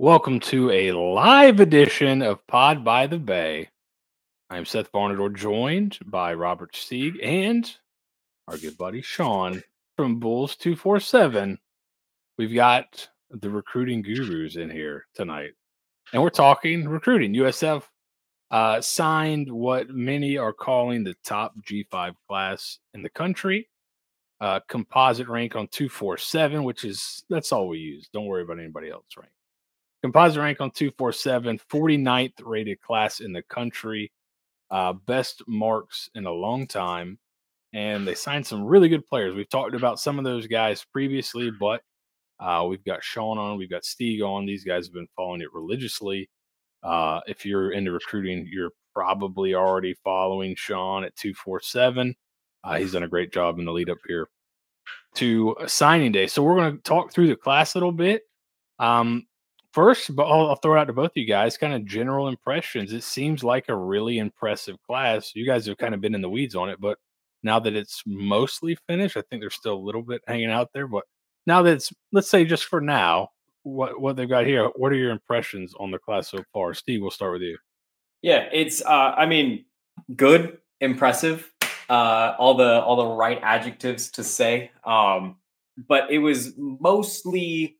Welcome to a live edition of Pod by the Bay. I'm Seth Barnador, joined by Robert Steeg and our good buddy Sean from Bulls 247. We've got the recruiting gurus in here tonight, and we're talking recruiting. USF uh, signed what many are calling the top G5 class in the country. Uh, composite rank on 247, which is that's all we use. Don't worry about anybody else rank. Composite rank on 247, 49th rated class in the country. Uh, best marks in a long time. And they signed some really good players. We've talked about some of those guys previously, but uh, we've got Sean on, we've got Steeg on. These guys have been following it religiously. Uh, if you're into recruiting, you're probably already following Sean at 247. Uh, he's done a great job in the lead up here to signing day. So we're going to talk through the class a little bit. Um, first, but I'll, I'll, throw it out to both of you guys. Kind of general impressions. It seems like a really impressive class. You guys have kind of been in the weeds on it, but now that it's mostly finished, I think there's still a little bit hanging out there. But now that it's, let's say, just for now, what what they've got here. What are your impressions on the class so far? Steve, we'll start with you. Yeah, it's. uh I mean, good, impressive. Uh, all the all the right adjectives to say. Um, but it was mostly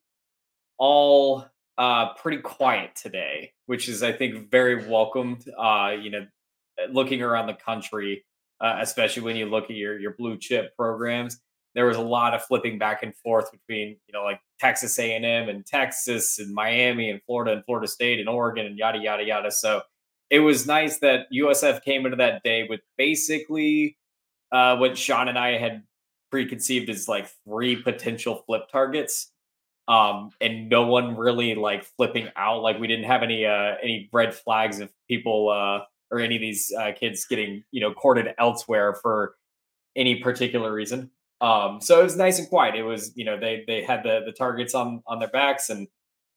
all uh, pretty quiet today, which is, I think, very welcomed. Uh, you know, looking around the country, uh, especially when you look at your your blue chip programs, there was a lot of flipping back and forth between you know like Texas A and M and Texas and Miami and Florida and Florida State and Oregon and yada yada yada. So it was nice that USF came into that day with basically uh, what Sean and I had preconceived as like three potential flip targets um, and no one really like flipping out. Like we didn't have any uh, any red flags of people uh, or any of these uh, kids getting you know courted elsewhere for any particular reason. Um, so it was nice and quiet. It was you know they they had the the targets on on their backs and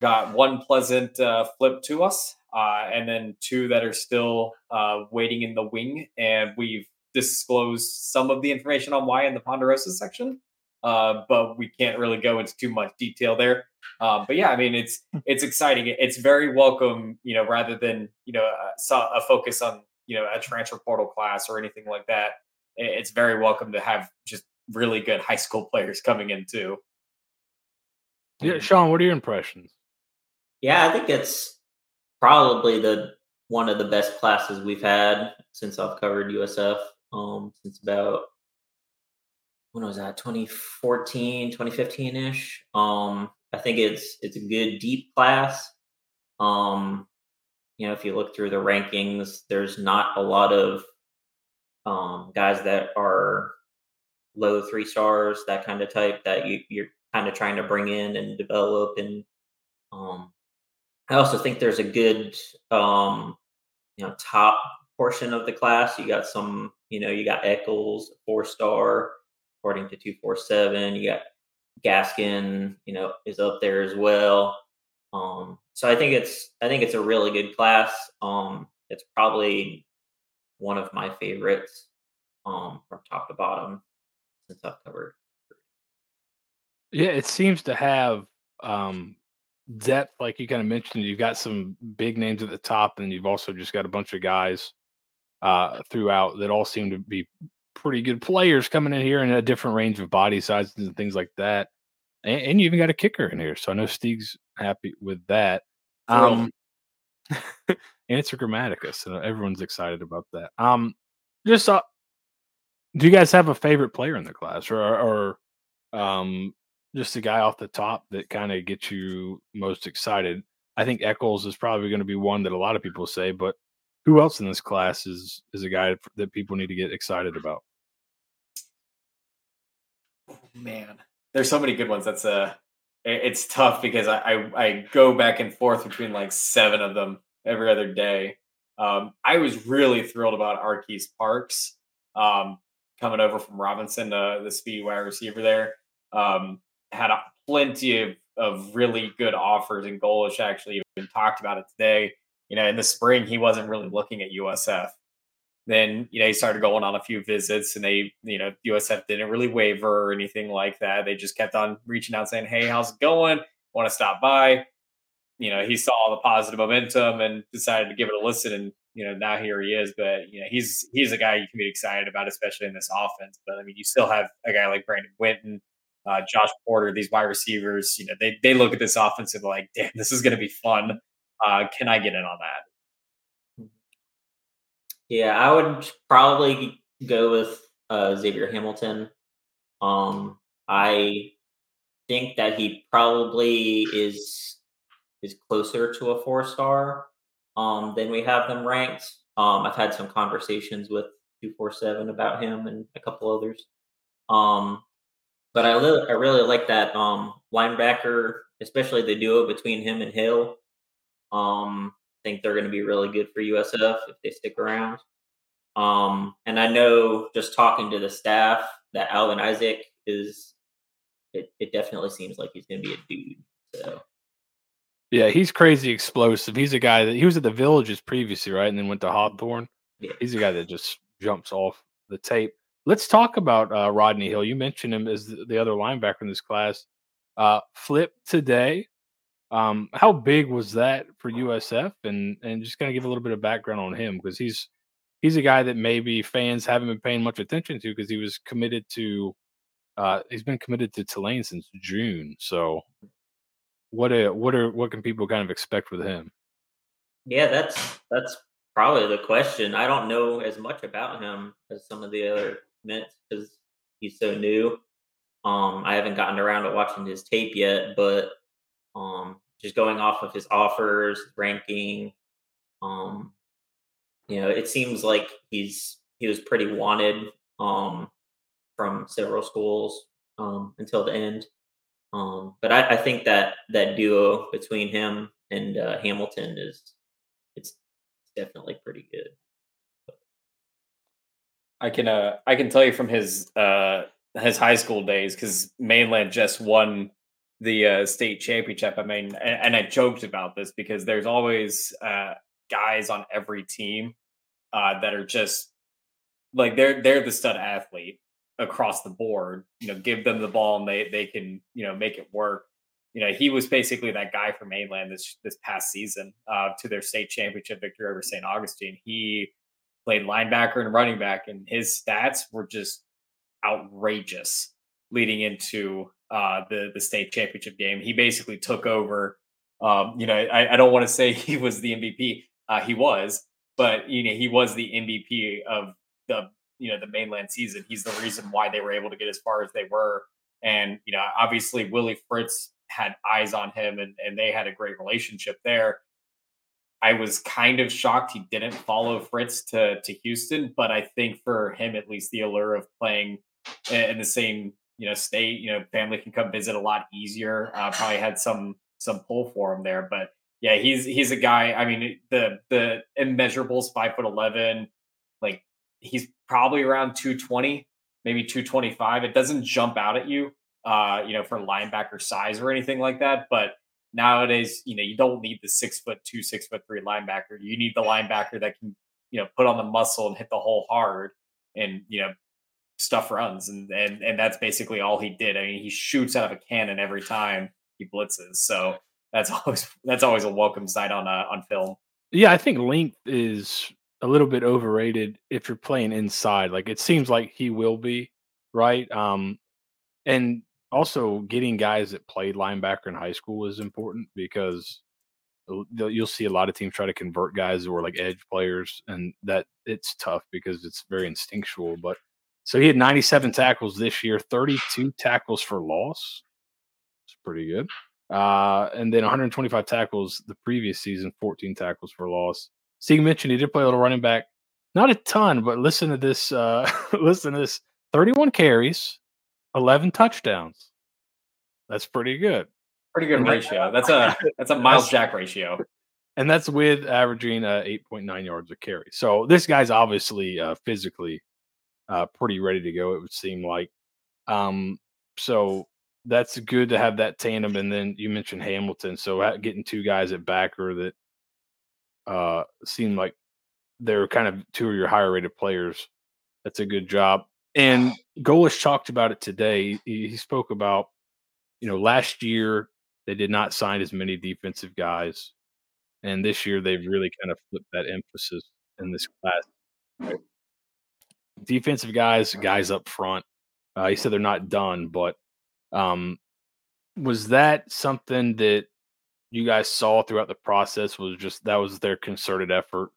got one pleasant uh, flip to us, uh, and then two that are still uh, waiting in the wing. And we've disclosed some of the information on why in the Ponderosa section uh, but we can't really go into too much detail there. Um, but yeah, I mean, it's hmm. it's exciting. It's very welcome, you know, rather than you know a, a focus on you know a transfer portal class or anything like that. It's very welcome to have just really good high school players coming in too. Yeah, Sean, what are your impressions? Yeah, I think it's probably the one of the best classes we've had since I've covered USF. Um, since about when was that? 2014 2015ish um i think it's it's a good deep class. Um you know if you look through the rankings there's not a lot of um guys that are low three stars that kind of type that you, you're kind of trying to bring in and develop and um i also think there's a good um you know top portion of the class. You got some you know you got eccles four star according to 247. You got Gaskin, you know, is up there as well. Um, so I think it's I think it's a really good class. Um, it's probably one of my favorites um, from top to bottom since I've covered. Yeah, it seems to have um, depth, like you kind of mentioned. You've got some big names at the top, and you've also just got a bunch of guys uh, throughout that all seem to be pretty good players coming in here in a different range of body sizes and things like that. And, and you even got a kicker in here, so I know Steve's happy with that. Um, and it's a Grammaticus, so everyone's excited about that. Um, just uh, do you guys have a favorite player in the class, or, or um, just a guy off the top that kind of gets you most excited? I think Eccles is probably going to be one that a lot of people say, but who else in this class is is a guy that people need to get excited about? Man, there's so many good ones. That's a uh, it's tough because I, I, I go back and forth between like seven of them every other day. Um, I was really thrilled about Arquise Parks um, coming over from Robinson, uh, the speedy wide receiver there. Um, had a, plenty of, of really good offers, and Golesh actually even talked about it today. You know, in the spring, he wasn't really looking at USF. Then, you know, he started going on a few visits and they, you know, USF didn't really waver or anything like that. They just kept on reaching out saying, Hey, how's it going? Want to stop by? you know, he saw the positive momentum and decided to give it a listen. And you know, now here he is. But you know, he's he's a guy you can be excited about, especially in this offense. But I mean, you still have a guy like Brandon winton uh, Josh Porter, these wide receivers. You know, they they look at this offense and like, damn, this is going to be fun. Uh, can I get in on that? Yeah, I would probably go with uh, Xavier Hamilton. Um, I think that he probably is is closer to a four star um, than we have them ranked. Um, I've had some conversations with two four seven about him and a couple others. Um, but I, li- I really like that um, linebacker, especially the duo between him and Hill. Um, think they're going to be really good for USF if they stick around. Um, and I know just talking to the staff that Alvin Isaac is, it, it definitely seems like he's going to be a dude. So. Yeah, he's crazy explosive. He's a guy that he was at the Villages previously, right? And then went to Hawthorne. Yeah. He's a guy that just jumps off the tape. Let's talk about uh, Rodney Hill. You mentioned him as the, the other linebacker in this class. Uh, flip today. Um, how big was that for USF? And and just kind of give a little bit of background on him because he's he's a guy that maybe fans haven't been paying much attention to because he was committed to uh, he's been committed to Tulane since June. So what are what are what can people kind of expect with him? Yeah, that's that's probably the question. I don't know as much about him as some of the other Mets because he's so new. Um, I haven't gotten around to watching his tape yet, but um, just going off of his offers, ranking, um, you know, it seems like he's he was pretty wanted um, from several schools um, until the end. Um, but I, I, think that that duo between him and uh, Hamilton is it's definitely pretty good. I can uh I can tell you from his uh his high school days because Mainland just won the uh, state championship. I mean, and, and, I joked about this because there's always uh, guys on every team uh, that are just like they're they're the stud athlete, across the board. You know, give them the ball and they they can you know make it work. You know, he was basically that guy for Mainland this this past season uh, to their state championship victory over St. Augustine. He played linebacker and running back, and his stats were just outrageous leading into uh, the the state championship game. He basically took over. Um, you know, I, I don't want to say he was the MVP. Uh, he was, but you know, he was the MVP of the you know the mainland season. He's the reason why they were able to get as far as they were. And you know, obviously Willie Fritz had eyes on him, and and they had a great relationship there. I was kind of shocked he didn't follow Fritz to to Houston, but I think for him at least the allure of playing in the same you know state, you know, family can come visit a lot easier. Uh, probably had some some pull for him there, but yeah, he's he's a guy. I mean, the the immeasurables, five foot eleven, like he's probably around 220, maybe 225. It doesn't jump out at you, uh, you know, for linebacker size or anything like that. But nowadays, you know, you don't need the six foot two, six foot three linebacker. You need the linebacker that can, you know, put on the muscle and hit the hole hard and, you know, stuff runs. And and and that's basically all he did. I mean, he shoots out of a cannon every time he blitzes. So that's always that's always a welcome sight on uh, on film. Yeah, I think length is a little bit overrated if you're playing inside. Like it seems like he will be, right? Um, and also getting guys that played linebacker in high school is important because you'll see a lot of teams try to convert guys who are like edge players, and that it's tough because it's very instinctual. But so he had 97 tackles this year, 32 tackles for loss. It's pretty good. Uh, and then 125 tackles the previous season, 14 tackles for loss. Steve mentioned he did play a little running back, not a ton, but listen to this. Uh, listen to this: thirty-one carries, eleven touchdowns. That's pretty good. Pretty good and ratio. That's a that's a Myles Jack ratio, and that's with averaging uh, eight point nine yards a carry. So this guy's obviously uh, physically uh, pretty ready to go. It would seem like. Um, so that's good to have that tandem. And then you mentioned Hamilton, so getting two guys at backer that uh, seem like they're kind of two of your higher rated players. That's a good job. And Golesh talked about it today. He, he spoke about, you know, last year They did not sign as many defensive guys, and this year they've really kind of flipped that emphasis in this class. Right? Defensive guys, guys up front. Uh, he said they're not done, but um, was that something that you guys saw throughout the process? Was just that was their concerted effort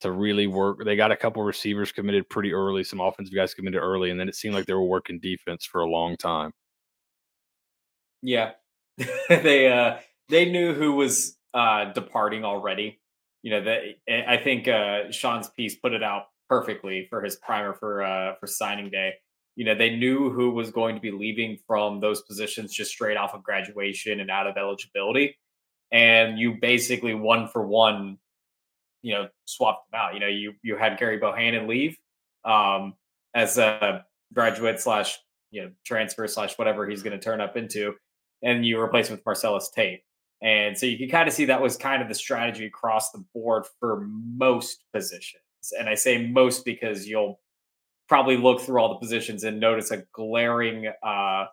to really work. They got a couple receivers committed pretty early, some offensive guys committed early, and then it seemed like they were working defense for a long time. Yeah, they uh, they knew who was uh, departing already. You know, that I think uh, Sean's piece put it out perfectly for his primer for uh, for signing day. You know, they knew who was going to be leaving from those positions just straight off of graduation and out of eligibility, and you basically one for one you know swapped them out. You know, you you had Gerry Bohanon leave um, as a graduate slash you know transfer slash whatever he's going to turn up into, and you replace him with Marcellus Tate. And so you can kind of see that was kind of the strategy across the board for most positions. And I say most because you'll probably look through all the positions and notice a glaring uh,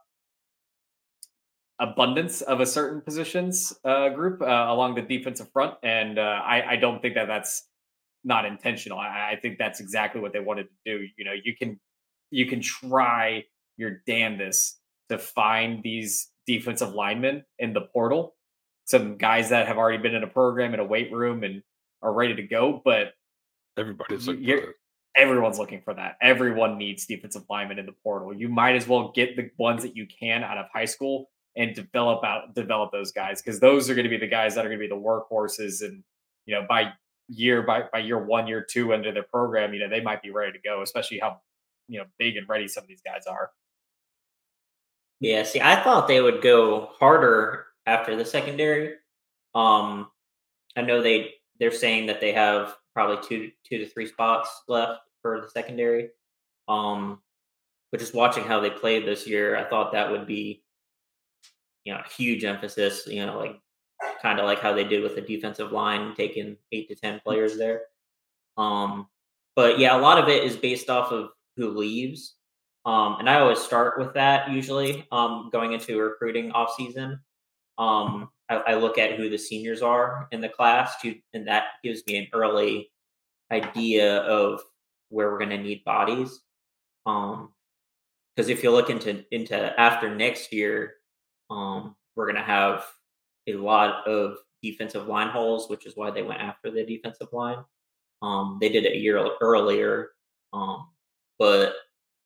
abundance of a certain positions uh, group uh, along the defensive front, and uh, I, I, don't think that that's not intentional. I, I, think that's exactly what they wanted to do. You know, you can you can try your damnedest to find these defensive linemen in the portal, some guys that have already been in a program in a weight room and are ready to go, but everybody's looking everyone's looking for that. Everyone needs defensive linemen in the portal. You might as well get the ones that you can out of high school and develop out develop those guys because those are going to be the guys that are going to be the workhorses and you know by year by by year one year two into their program you know they might be ready to go especially how you know big and ready some of these guys are yeah see i thought they would go harder after the secondary um i know they they're saying that they have probably two two to three spots left for the secondary um but just watching how they played this year i thought that would be you know, huge emphasis, you know, like kind of like how they did with the defensive line, taking eight to 10 players there. Um, but yeah, a lot of it is based off of who leaves. Um, and I always start with that usually um, going into recruiting off season. Um, I, I, look at who the seniors are in the class, to, and that gives me an early idea of where we're going to need bodies. Um, because if you look into into after next year, um, we're going to have a lot of defensive line holes, which is why they went after the defensive line. Um, they did it a year earlier. Um, but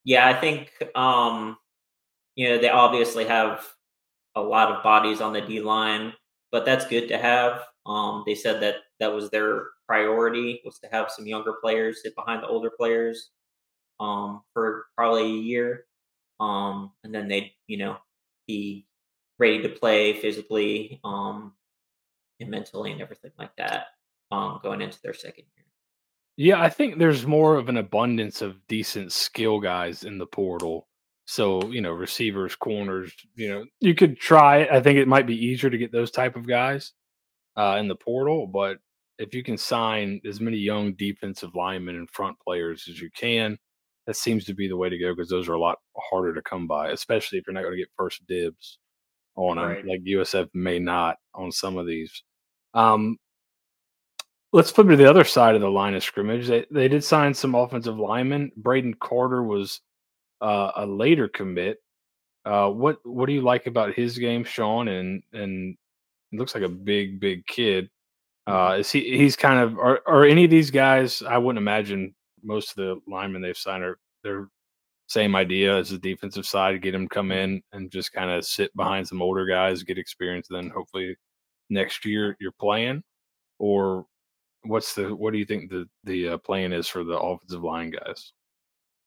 yeah, I think, um, you know, they obviously have a lot of bodies on the D line, but that's good to have. Um, they said that that was their priority was to have some younger players sit behind the older players um, for probably a year. Um, and then they'd you know, be ready to play physically um, and mentally and everything like that um, going into their second year. Yeah, I think there's more of an abundance of decent skill guys in the portal. So, you know, receivers, corners, you know, you could try. I think it might be easier to get those type of guys uh, in the portal, but if you can sign as many young defensive linemen and front players as you can, that seems to be the way to go because those are a lot harder to come by, especially if you're not going to get first dibs on right. them, like USF may not on some of these. Um, let's flip to the other side of the line of scrimmage. They they did sign some offensive linemen. Braden Carter was uh, a later commit. Uh, what what do you like about his game, Sean? And and it looks like a big big kid. Uh, mm-hmm. is he? He's kind of. Are, are any of these guys? I wouldn't imagine most of the linemen they've signed are they're same idea as the defensive side, get him come in and just kind of sit behind some older guys, get experience. Then hopefully next year you're playing, or what's the what do you think the the uh, plan is for the offensive line guys?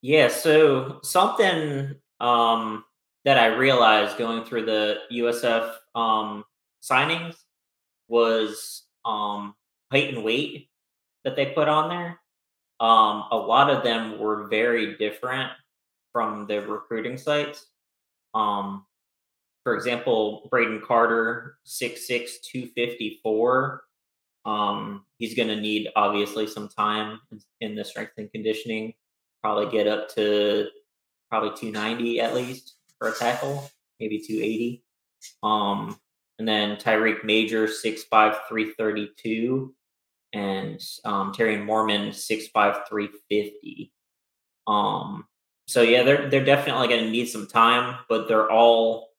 Yeah, so something um, that I realized going through the USF um, signings was um, height and weight that they put on there. Um, a lot of them were very different from the recruiting sites. Um, for example, Braden Carter, 6'6, 254. Um, he's going to need obviously some time in the strength and conditioning, probably get up to probably 290 at least for a tackle, maybe 280. Um, and then Tyreek Major six five three thirty two, and um, Terry Mormon six five three fifty. Um, so yeah, they're they're definitely going to need some time, but they're all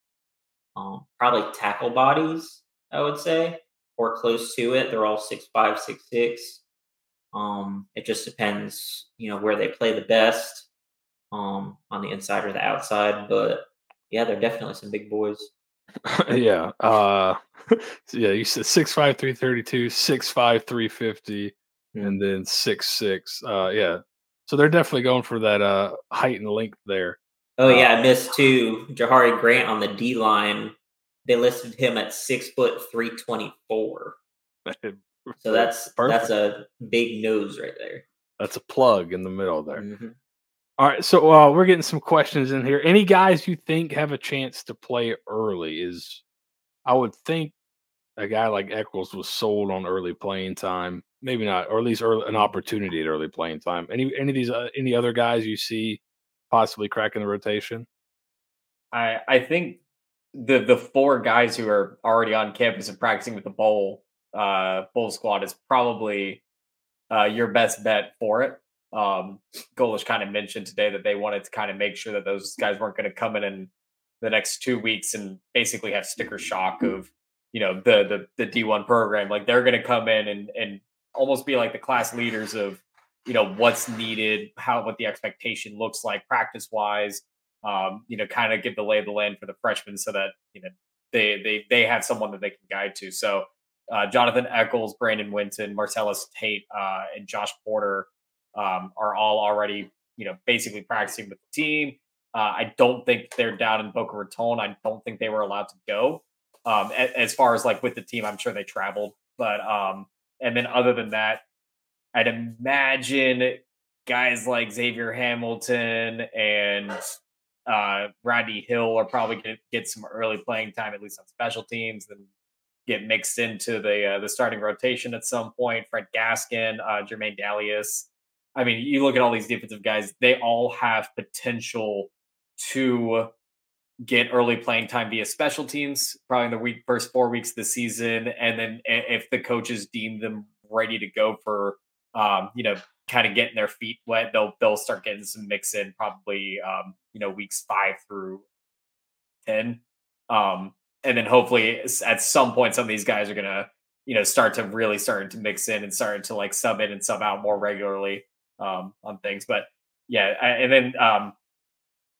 um, probably tackle bodies, I would say, or close to it. They're all six five, six six. Um, it just depends, you know, where they play the best, um, on the inside or the outside. But yeah, they're definitely some big boys. yeah. Uh yeah, you said six five three thirty two, six five three fifty, Mm. and then six six. Uh yeah. So they're definitely going for that uh height and length there. Oh yeah, I missed too. Jahari Grant on the D line. They listed him at six foot three twenty four. So that's Perfect. that's a big nose right there. that's a plug in the middle there. Mhm. All right, so uh, we're getting some questions in here. Any guys you think have a chance to play early? Is I would think a guy like Eccles was sold on early playing time. Maybe not, or at least early, an opportunity at early playing time. Any any of these uh, any other guys you see possibly cracking the rotation? I I think the the four guys who are already on campus and practicing with the bowl uh bowl squad is probably uh your best bet for it. Um Golesh kind of mentioned today that they wanted to kind of make sure that those guys weren't going to come in in the next two weeks and basically have sticker shock of you know the the the D1 program. Like they're going to come in and and almost be like the class leaders of you know what's needed, how what the expectation looks like practice wise um, you know, kind of give the lay of the land for the freshmen so that you know they they they have someone that they can guide to. So uh, Jonathan Eccles, Brandon Winton, Marcellus Tate, uh, and Josh Porter um, are all already you know basically practicing with the team. Uh, I don't think they're down in Boca Raton. I don't think they were allowed to go. Um, a- as far as like with the team, I'm sure they traveled, but um, and then other than that, I'd imagine guys like Xavier Hamilton and uh, Rodney Hill are probably going to get some early playing time, at least on special teams, then get mixed into the uh, the starting rotation at some point. Fred Gaskin, uh, Jermaine Dalius. I mean, you look at all these defensive guys; they all have potential to get early playing time via special teams, probably in the week first four weeks of the season, and then if the coaches deem them ready to go for, um, you know, kind of getting their feet wet, they'll they'll start getting some mix in probably, um, you know, weeks five through ten, um, and then hopefully at some point some of these guys are gonna, you know, start to really starting to mix in and starting to like sub in and sub out more regularly um, on things, but yeah, I- and then um,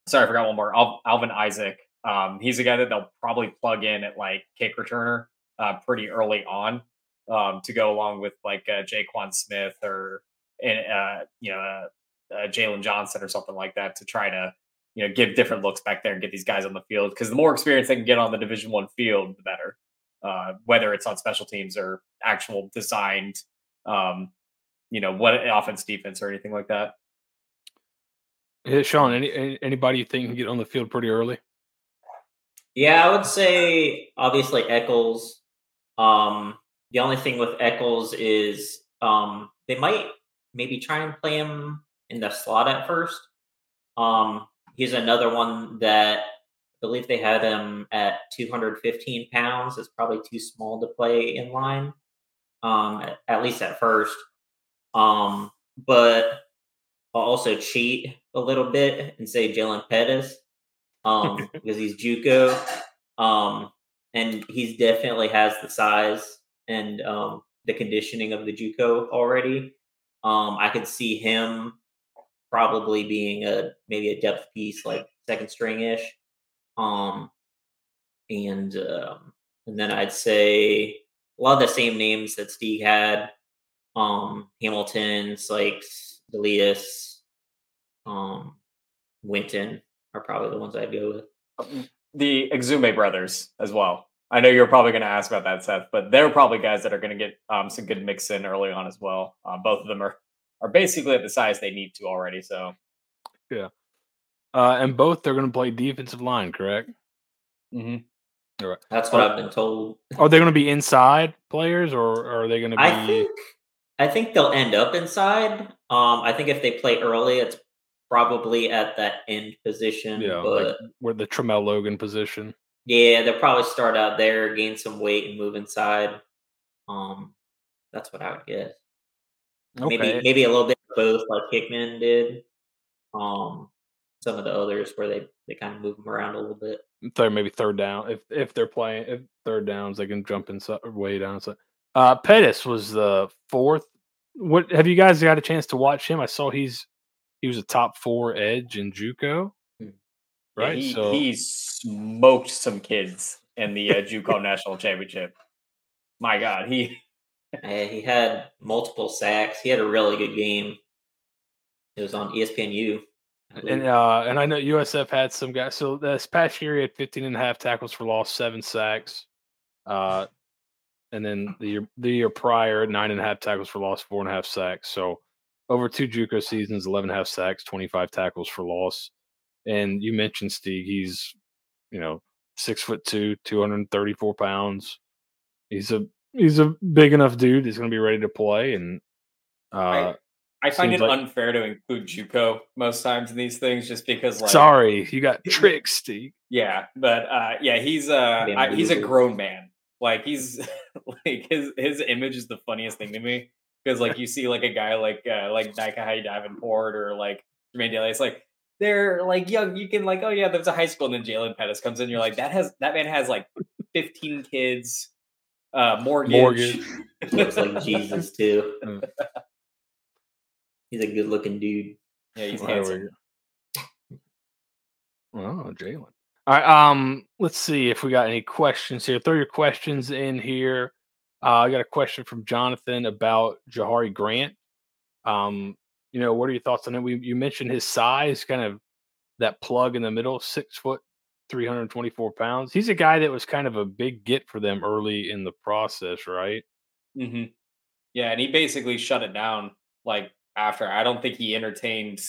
sorry, I forgot one more. Al- Alvin Isaac. Um, he's a guy that they'll probably plug in at like kick returner uh, pretty early on um, to go along with like uh, Jaquan Smith or and uh, you know uh, uh, Jalen Johnson or something like that to try to you know give different looks back there and get these guys on the field because the more experience they can get on the Division One field, the better. Uh, whether it's on special teams or actual designed, um, you know, what offense, defense, or anything like that. Yeah, Sean, any, any anybody you think can get on the field pretty early? Yeah, I would say obviously Eccles. Um, the only thing with Eccles is um, they might maybe try and play him in the slot at first. Um, he's another one that I believe they had him at 215 pounds. It's probably too small to play in line, um, at, at least at first. Um, but I'll also cheat a little bit and say Jalen Pettis um, because he's JUCO, um, and he's definitely has the size and um, the conditioning of the JUCO already. Um, I could see him probably being a maybe a depth piece, like second string ish. Um, and um, and then I'd say a lot of the same names that Steve had. Um, Hamilton, Sykes, Delius, um, Winton are probably the ones I'd go with. the Exume brothers as well. I know you're probably going to ask about that, Seth, but they're probably guys that are going to get um, some good mix in early on as well. Uh, both of them are are basically at the size they need to already. So yeah. Uh, and both they're going to play defensive line, correct? Mm-hmm. That's what I've been told. Are they going to be inside players, or are they going to be? I think I think they'll end up inside. Um, I think if they play early, it's probably at that end position. yeah, but like where the Tremel Logan position. Yeah, they'll probably start out there, gain some weight, and move inside. Um, that's what I would guess. Okay. Maybe maybe a little bit of both, like Hickman did. Um, some of the others where they they kind of move them around a little bit. third maybe third down if if they're playing if third downs they can jump inside way down so uh pettis was the fourth what have you guys got a chance to watch him i saw he's he was a top four edge in juco Hmm. Yeah, right he, so he smoked some kids in the uh, JUCO national championship. My God, he He had multiple sacks. He had a really good game. It was on ESPNU. And uh and i know usf had some guys so this past year he had 15 and a half tackles for loss seven sacks uh and then the year the year prior nine and a half tackles for loss four and a half sacks so over two juco seasons 11 and a half sacks 25 tackles for loss and you mentioned Steve, he's you know six foot two 234 pounds he's a he's a big enough dude he's going to be ready to play and uh I find it like- unfair to include JUCO most times in these things, just because like sorry you got tricked Steve. Yeah, but uh, yeah, he's uh, I, he's a grown man. Like he's like his his image is the funniest thing to me because like you see like a guy like uh, like Nike Davenport or like Jermaine Daly. It's like they're like young. You can like oh yeah, there's a high school, and then Jalen Pettis comes in. You're like that has that man has like 15 kids, uh, mortgage. Mortgage. Looks like Jesus too. Mm. He's a good looking dude. yeah, he's There we handsome. Oh, Jalen. All right. Um, let's see if we got any questions here. Throw your questions in here. Uh, I got a question from Jonathan about Jahari Grant. Um, you know, what are your thoughts on it? We you mentioned his size, kind of that plug in the middle, six foot, three hundred twenty-four pounds. He's a guy that was kind of a big get for them early in the process, right? hmm Yeah, and he basically shut it down like after. I don't think he entertained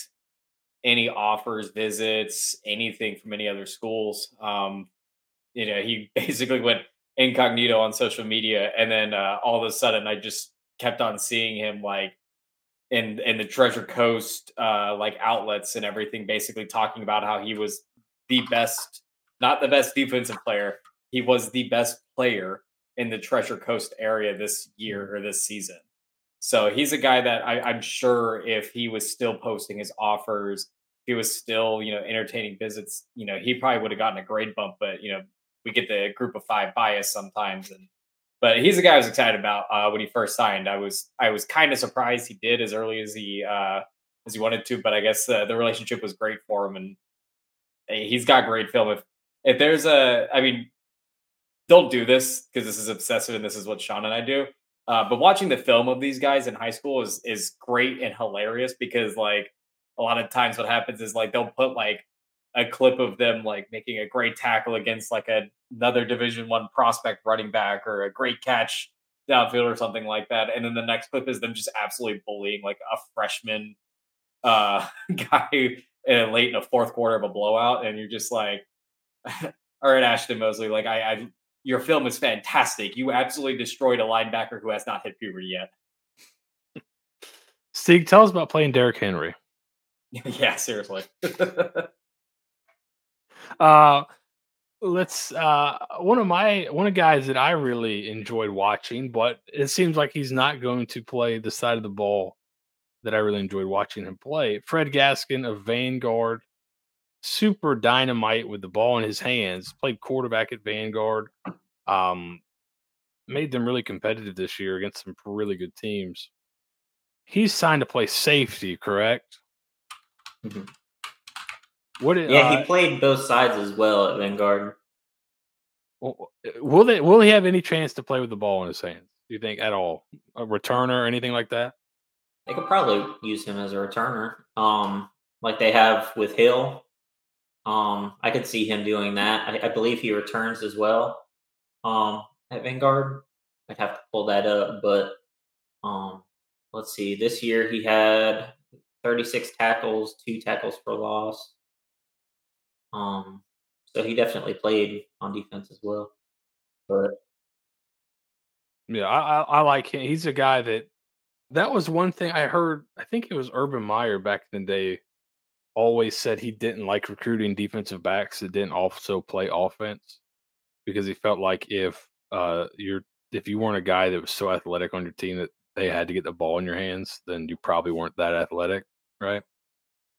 any offers, visits, anything from any other schools. Um, you know, he basically went incognito on social media, and then uh, all of a sudden, I just kept on seeing him like in in the Treasure Coast uh, like outlets and everything, basically talking about how he was the best, not the best defensive player, he was the best player in the Treasure Coast area this year or this season. So he's a guy that I, I'm sure if he was still posting his offers, if he was still, you know, entertaining visits, you know, he probably would have gotten a grade bump. But you know, we get the group of five bias sometimes, and but he's a guy I was excited about uh, when he first signed. I was I was kind of surprised he did as early as he uh, as he wanted to, but I guess uh, the relationship was great for him, and he's got great film. If if there's a, I mean, don't do this because this is obsessive and this is what Sean and I do. Uh, but watching the film of these guys in high school is is great and hilarious because like a lot of times what happens is like they'll put like a clip of them like making a great tackle against like a, another division one prospect running back or a great catch downfield or something like that and then the next clip is them just absolutely bullying like a freshman uh guy uh, late in the fourth quarter of a blowout and you're just like all right ashton mosley like I, I your film is fantastic you absolutely destroyed a linebacker who has not hit puberty yet Steve, tell us about playing Derrick Henry. yeah seriously Uh let's uh one of my one of guys that I really enjoyed watching, but it seems like he's not going to play the side of the ball that I really enjoyed watching him play. Fred Gaskin of Vanguard, super dynamite with the ball in his hands, played quarterback at Vanguard. Um made them really competitive this year against some really good teams. He's signed to play safety, correct? Mm-hmm. What? Yeah, uh, he played both sides as well at Vanguard. Will will they will he have any chance to play with the ball in his hands? Do you think at all? A returner or anything like that? They could probably use him as a returner, um, like they have with Hill. Um, I could see him doing that. I, I believe he returns as well. Um, at Vanguard, I'd have to pull that up, but um, let's see. This year he had 36 tackles, two tackles for loss. Um, so he definitely played on defense as well. But Yeah, I, I I like him. He's a guy that that was one thing I heard. I think it was Urban Meyer back in the day. Always said he didn't like recruiting defensive backs that didn't also play offense. because he felt like if uh you're if you weren't a guy that was so athletic on your team that they had to get the ball in your hands, then you probably weren't that athletic, right?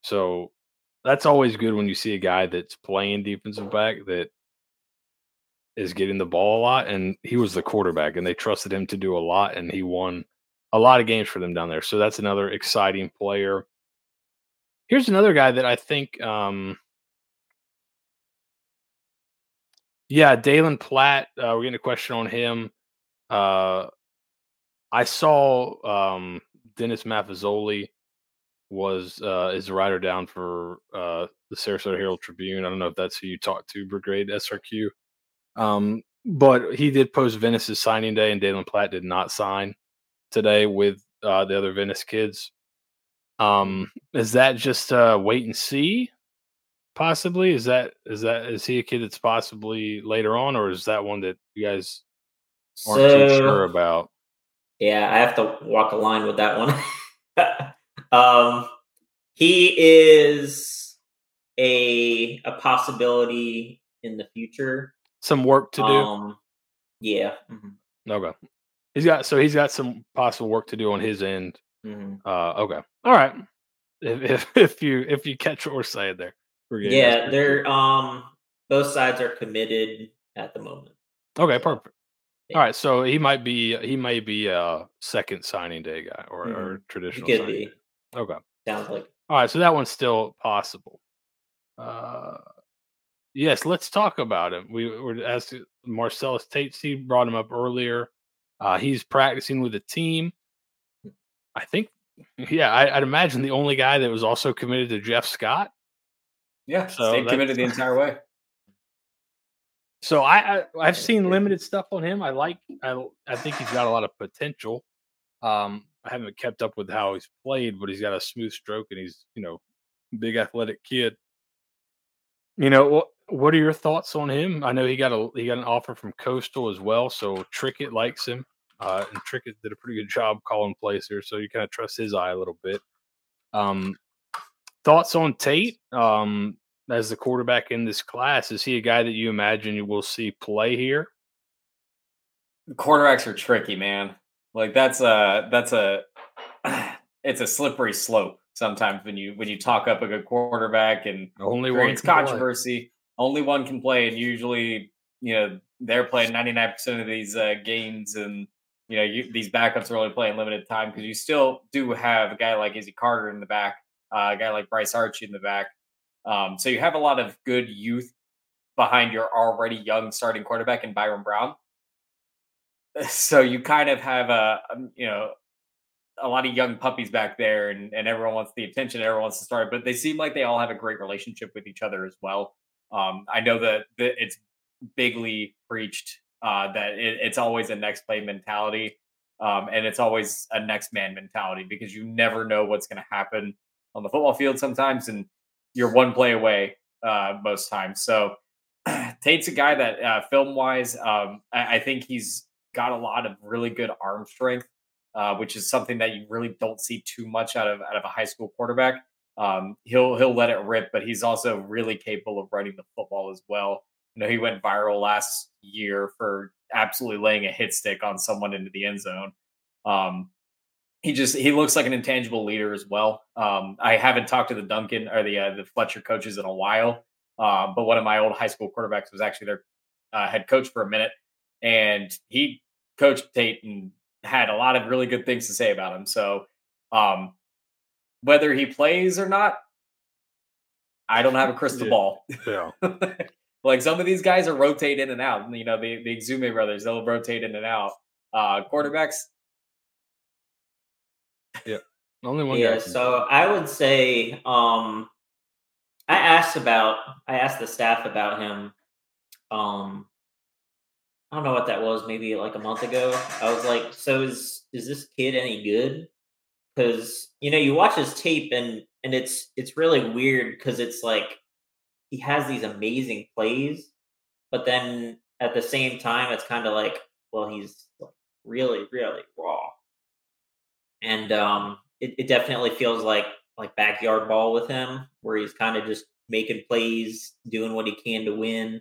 So that's always good when you see a guy that's playing defensive back that is getting the ball a lot and he was the quarterback and they trusted him to do a lot and he won a lot of games for them down there. So that's another exciting player. Here's another guy that I think um yeah, Dalen Platt, uh, we're getting a question on him. Uh I saw um Dennis Maffezzoli was uh is the writer down for uh the Sarasota Herald Tribune. I don't know if that's who you talked to, Brigade SRQ. Um, but he did post Venice's signing day, and Dalen Platt did not sign today with uh, the other Venice kids. Um, is that just uh, wait and see? Possibly is that is that is he a kid that's possibly later on, or is that one that you guys aren't so, too sure about? Yeah, I have to walk a line with that one. um, he is a a possibility in the future some work to do. Um, yeah. Mm-hmm. Okay. He's got so he's got some possible work to do on his end. Mm-hmm. Uh, okay. All right. If, if, if you if you catch what we're saying there, yeah, they're um both sides are committed at the moment. Okay, perfect. Yeah. All right, so he might be he may be a second signing day guy or, mm-hmm. or traditional. He could be. Day. Okay. Sounds like. All right, so that one's still possible. Uh, Yes, let's talk about him. We were asking Marcellus Tate. He brought him up earlier. Uh, he's practicing with the team. I think, yeah, I, would imagine the only guy that was also committed to Jeff Scott. Yeah, so stayed committed the entire way. So I, I have seen limited stuff on him. I like I I think he's got a lot of potential. Um, I haven't kept up with how he's played, but he's got a smooth stroke and he's you know big athletic kid. You know, what what are your thoughts on him? I know he got a he got an offer from Coastal as well, so Trickett likes him. Uh, and Trickett did a pretty good job calling plays here, so you kind of trust his eye a little bit. Um, thoughts on Tate um, as the quarterback in this class? Is he a guy that you imagine you will see play here? quarterbacks are tricky, man. Like that's a that's a it's a slippery slope sometimes when you when you talk up a good quarterback and only one controversy. Play. Only one can play, and usually, you know, they're playing ninety nine percent of these uh, games, and you know, you, these backups are only playing limited time because you still do have a guy like Izzy Carter in the back, uh, a guy like Bryce Archie in the back. Um, so you have a lot of good youth behind your already young starting quarterback in Byron Brown. So you kind of have a, um, you know, a lot of young puppies back there and, and everyone wants the attention, everyone wants to start, but they seem like they all have a great relationship with each other as well. Um, I know that, that it's bigly preached uh, that it, it's always a next play mentality um, and it's always a next man mentality because you never know what's going to happen on the football field sometimes and you're one play away uh, most times. So Tate's a guy that uh, film wise, um, I, I, think he's got a lot of really good arm strength uh, which is something that you really don't see too much out of out of a high school quarterback. Um, he'll he'll let it rip, but he's also really capable of running the football as well. You know, he went viral last year for absolutely laying a hit stick on someone into the end zone. Um, he just he looks like an intangible leader as well. Um, I haven't talked to the Duncan or the uh, the Fletcher coaches in a while, uh, but one of my old high school quarterbacks was actually their uh, head coach for a minute, and he coached Tate and had a lot of really good things to say about him. So, um, whether he plays or not, I don't have a crystal yeah. ball. Yeah. like some of these guys are rotate in and out. You know, the the Exume brothers, they'll rotate in and out. Uh, quarterbacks. Yeah. Only one. Yeah. So I would say, um, I asked about, I asked the staff about him, um, I don't know what that was, maybe like a month ago. I was like, so is is this kid any good? Because you know, you watch his tape and and it's it's really weird because it's like he has these amazing plays, but then at the same time, it's kind of like, well, he's really, really raw, and um, it, it definitely feels like like backyard ball with him, where he's kind of just making plays, doing what he can to win.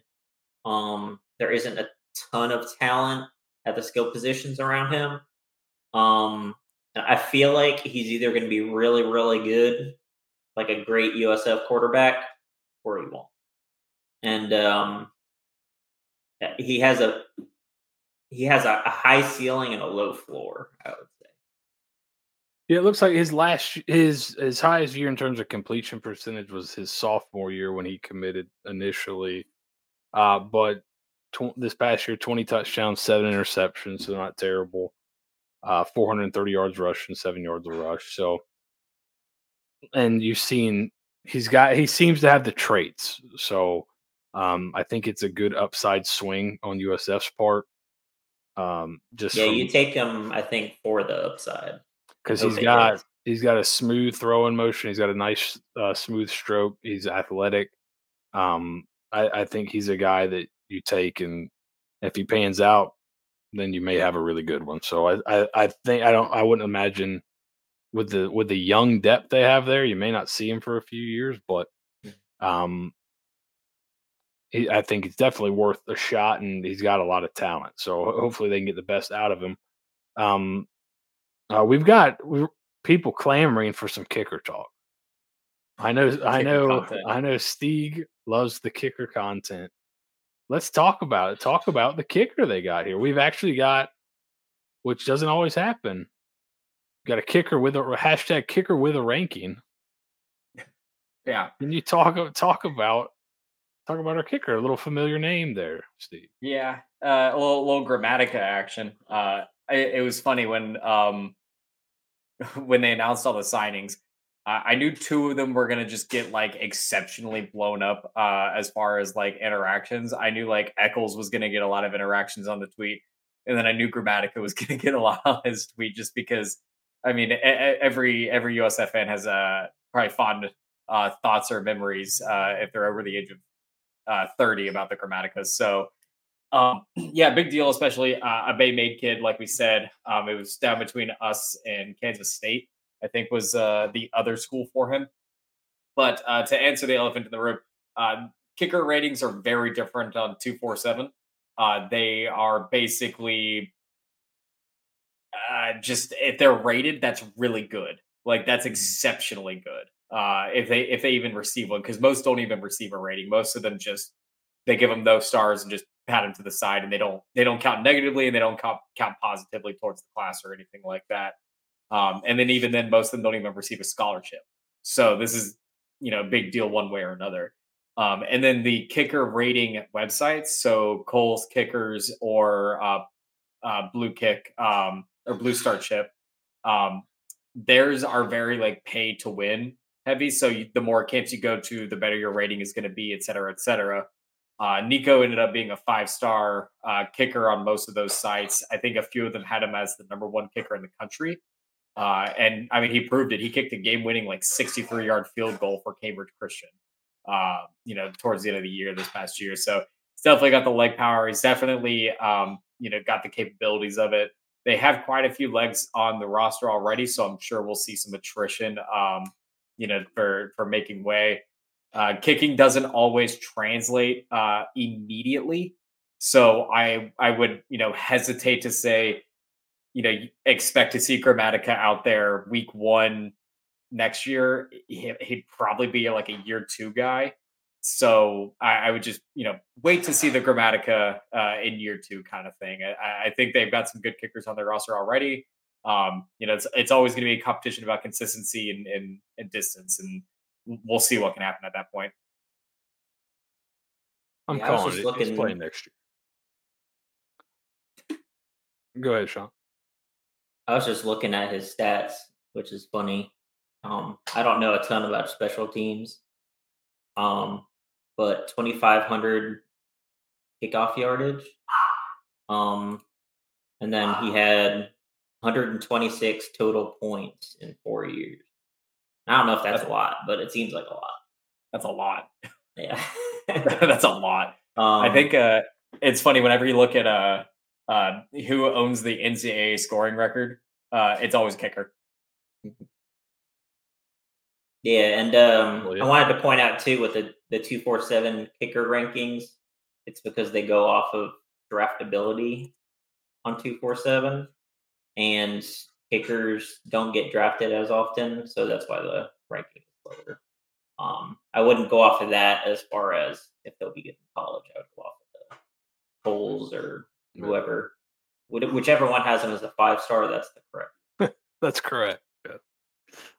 Um, there isn't a ton of talent at the skill positions around him. Um, I feel like he's either going to be really, really good, like a great USF quarterback, won't. And um, he has a he has a, a high ceiling and a low floor. I would say. Yeah, it looks like his last his his highest year in terms of completion percentage was his sophomore year when he committed initially. Uh, but this past year, twenty touchdowns, seven interceptions, so not terrible. Uh, 430 yards rush and seven yards of rush. So, and you've seen he's got he seems to have the traits. So, um, I think it's a good upside swing on USF's part. Um, just yeah, from, you take him. I think for the upside because he's got he's got a smooth throwing motion. He's got a nice uh, smooth stroke. He's athletic. Um, I, I think he's a guy that you take, and if he pans out, then you may have a really good one. So I, I, I think I don't I wouldn't imagine with the with the young depth they have there, you may not see him for a few years, but um, he, I think it's definitely worth a shot, and he's got a lot of talent. So hopefully they can get the best out of him. Um, uh, we've got people clamoring for some kicker talk. I know, I know, content. I know. Steeg loves the kicker content. Let's talk about it. Talk about the kicker they got here. We've actually got, which doesn't always happen. Got a kicker with a hashtag kicker with a ranking. Yeah. Can you talk talk about talk about our kicker? A little familiar name there, Steeg. Yeah, uh, a little, little grammatica action. Uh, it, it was funny when um, when they announced all the signings. Uh, I knew two of them were gonna just get like exceptionally blown up uh, as far as like interactions. I knew like Eccles was gonna get a lot of interactions on the tweet, and then I knew Grammatica was gonna get a lot on his tweet just because. I mean, every every USF fan has uh, probably fond uh, thoughts or memories uh, if they're over the age of uh, 30 about the Grammaticas. So, um, yeah, big deal, especially uh, a Bay Made kid, like we said. Um, it was down between us and Kansas State, I think was uh, the other school for him. But to answer the elephant in the room, kicker ratings are very different on 247. Uh, they are basically uh, just if they're rated, that's really good. Like that's exceptionally good. Uh, if they if they even receive one, because most don't even receive a rating. Most of them just they give them no stars and just pat them to the side, and they don't they don't count negatively and they don't count count positively towards the class or anything like that. Um, and then even then, most of them don't even receive a scholarship. So this is you know a big deal one way or another. Um, and then the kicker rating websites, so Kohl's Kickers or uh, uh, Blue Kick um, or Blue Star Chip, um, theirs are very like pay to win heavy. So you, the more camps you go to, the better your rating is going to be, et cetera, et cetera. Uh, Nico ended up being a five star uh, kicker on most of those sites. I think a few of them had him as the number one kicker in the country. Uh, and I mean, he proved it. He kicked a game winning, like 63 yard field goal for Cambridge Christian, uh, you know, towards the end of the year this past year. So he's definitely got the leg power. He's definitely, um, you know, got the capabilities of it. They have quite a few legs on the roster already. So I'm sure we'll see some attrition, um, you know, for, for making way. Uh, kicking doesn't always translate uh, immediately. So I I would you know hesitate to say you know expect to see Grammatica out there week one next year. He, he'd probably be like a year two guy. So I, I would just you know wait to see the Grammatica uh, in year two kind of thing. I, I think they've got some good kickers on their roster already. Um, you know, it's it's always going to be a competition about consistency and, and and distance and we'll see what can happen at that point. I'm Yeah, calling just it. He's looking- playing next year. Go ahead, Sean. I was just looking at his stats, which is funny. Um, I don't know a ton about special teams, um, but 2,500 kickoff yardage. Um, and then he had 126 total points in four years. I don't know if that's a lot, but it seems like a lot. That's a lot. Yeah. That's a lot. um, I think uh, it's funny whenever you look at uh, uh, who owns the NCAA scoring record. Uh, it's always kicker. Yeah, and um, Well, yeah. I wanted to point out too with the the two four seven kicker rankings. it's because they go off of draftability on two four seven, and kickers don't get drafted as often, so that's why the ranking is lower. Um, I wouldn't go off of that as far as if they'll be getting college. I would go off of the polls or whoever, whichever one has them as a five star. That's the correct. that's correct.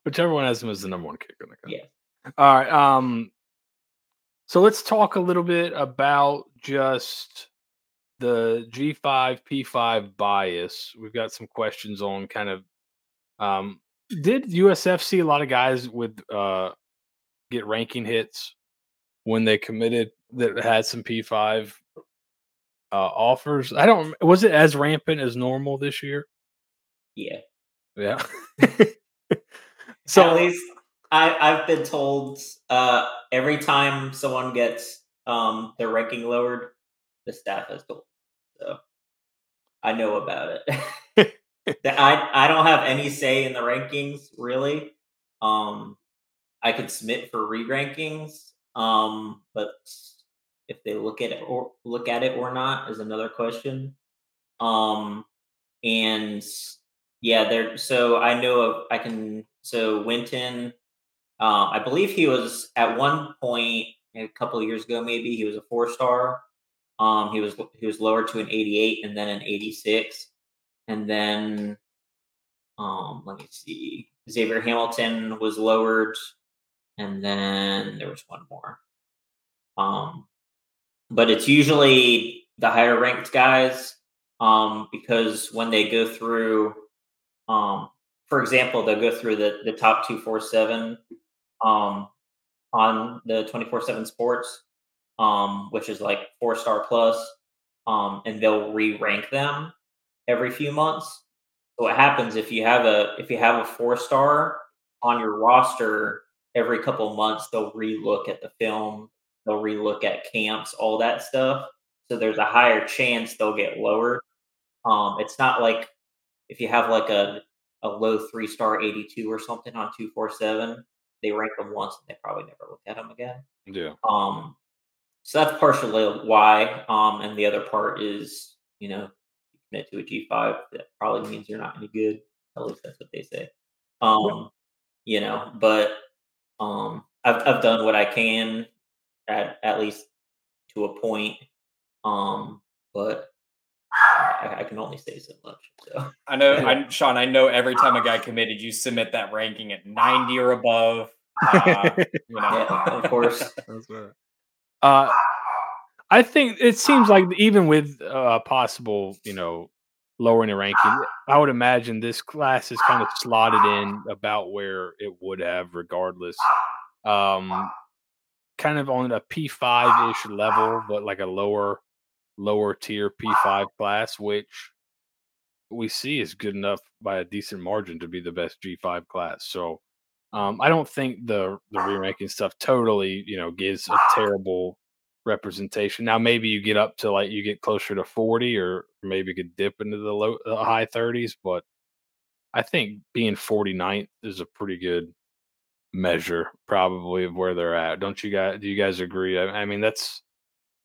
Whichever one has them as the number one kicker in the country. Yeah. All right. Um. So let's talk a little bit about just the G5 P5 bias. We've got some questions on kind of um did USF see a lot of guys with uh get ranking hits when they committed that had some P5 uh offers? I don't was it as rampant as normal this year? Yeah. Yeah. so at least I, I've been told uh, every time someone gets um, their ranking lowered, the staff has told. So I know about it. I I don't have any say in the rankings really. Um, I could submit for re-rankings, um, but if they look at it or look at it or not is another question. Um, and yeah, there. So I know of. I can. So Winton um, I believe he was at one point a couple of years ago, maybe he was a four star. Um, he was he was lowered to an 88 and then an 86, and then um, let me see, Xavier Hamilton was lowered, and then there was one more. Um, but it's usually the higher ranked guys um, because when they go through, um, for example, they'll go through the the top two four seven um, on the 24 7 sports, um, which is like four star plus, um, and they'll re rank them every few months. So what happens if you have a if you have a four star on your roster every couple months, they'll relook at the film, they'll relook at camps, all that stuff. So there's a higher chance they'll get lower. Um, it's not like if you have like a a low three star 82 or something on 247 they rank them once and they probably never look at them again. Yeah. Um, so that's partially why. Um, and the other part is, you know, you commit to a G5, that probably means you're not any good. At least that's what they say. Um, you know, but um, I've I've done what I can at at least to a point. Um, but I, I, can only say so much. So I know, I, Sean. I know every time a guy committed, you submit that ranking at ninety or above. Uh, you know. yeah, of course. That's right. Uh, I think it seems like even with uh, possible, you know, lowering the ranking, I would imagine this class is kind of slotted in about where it would have, regardless. Um, kind of on a P five ish level, but like a lower lower tier P5 class, which we see is good enough by a decent margin to be the best G5 class. So um, I don't think the the re-ranking stuff totally, you know, gives a terrible representation. Now maybe you get up to like you get closer to 40 or maybe you could dip into the low the high 30s, but I think being 49th is a pretty good measure probably of where they're at. Don't you guys do you guys agree? I, I mean that's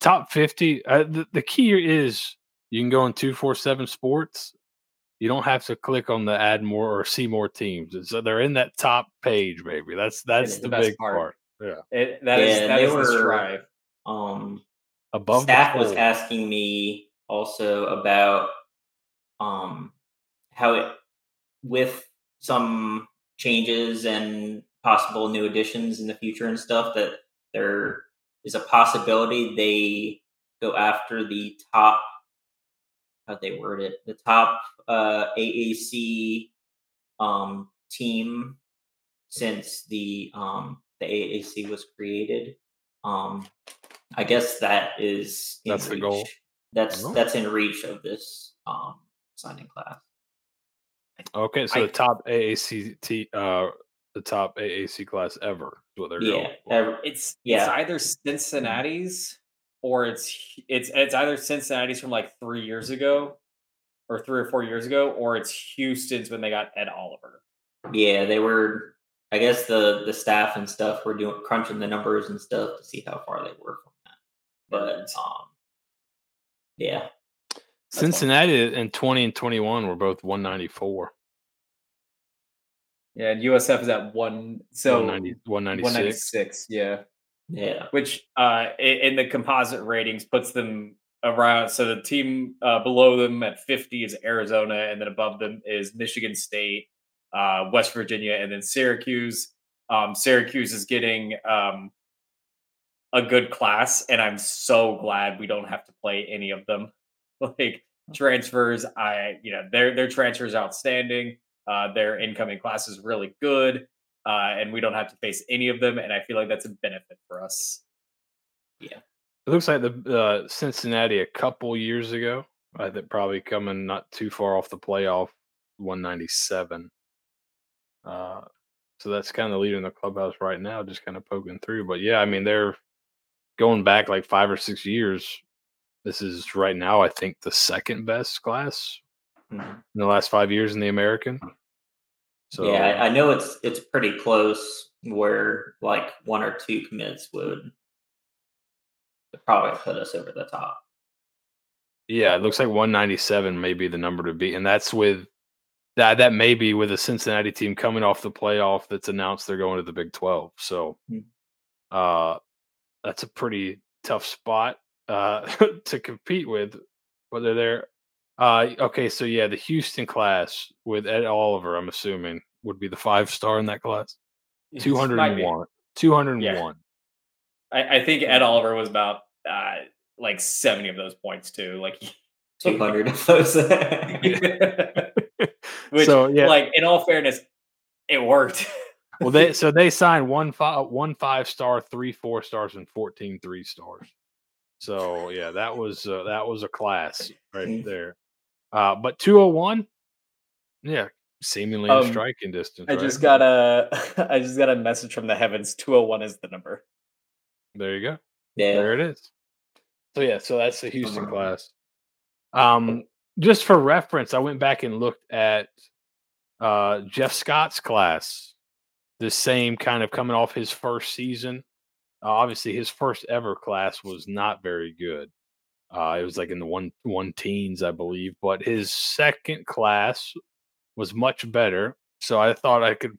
top 50 uh, the, the key is you can go in 247 sports. You don't have to click on the add more or see more teams. So they're in that top page baby. That's that's the, the big part. part. yeah. It, that yeah, is that is were, the strive. um above staff was asking me also about um how it with some changes and possible new additions in the future and stuff that they're is a possibility they go after the top how they word it the top uh, AAC um, team since the um, the AAC was created. Um, I guess that is that's reach. the goal. That's oh. that's in reach of this um, signing class. Okay, so I, the top AAC uh, the top AAC class ever is what they're yeah, going. Ever, it's yeah. it's either Cincinnati's or it's it's it's either Cincinnati's from like three years ago, or three or four years ago, or it's Houston's when they got Ed Oliver. Yeah, they were. I guess the the staff and stuff were doing crunching the numbers and stuff to see how far they were from that. But um, Yeah. Cincinnati and 20 and 21 were both 194. Yeah, and USF is at one. So 190, 196. 196. Yeah. Yeah. which uh in the composite ratings puts them around so the team uh, below them at 50 is arizona and then above them is michigan state uh west virginia and then syracuse um syracuse is getting um a good class and i'm so glad we don't have to play any of them like transfers i you know their their transfers is outstanding uh their incoming class is really good uh, and we don't have to face any of them. And I feel like that's a benefit for us. Yeah, it looks like the uh, Cincinnati a couple years ago. I think probably coming not too far off the playoff, 197. Uh, so that's kind of leading the clubhouse right now, just kind of poking through. But yeah, I mean they're going back like five or six years. This is right now, I think, the second best class. In the last five years in the American. So yeah, I, I know it's it's pretty close where like one or two commits would probably put us over the top. Yeah, it looks like 197 may be the number to beat, and that's with that. That may be with a Cincinnati team coming off the playoff that's announced they're going to the Big 12. So, Hmm. uh, that's a pretty tough spot uh, to compete with. Whether they're uh, okay, so yeah, the Houston class with Ed Oliver, I'm assuming would be the five star in that class. Might be. 201. 201. I, I think Ed Oliver was about uh, like 70 of those points too. Like, Two hundred of those. which, So, yeah. like, in all fairness, it worked. well they so they signed one five one five star three four stars and 14 three stars so yeah that was uh, that was a class right Mm. there uh but 201 yeah seemingly in Um, striking distance I right? just got a, I just got a message from the heavens. 201 is the number. there you go yeah. there it is so yeah so that's the houston class um just for reference i went back and looked at uh jeff scott's class the same kind of coming off his first season uh, obviously his first ever class was not very good uh it was like in the one one teens i believe but his second class was much better so i thought i could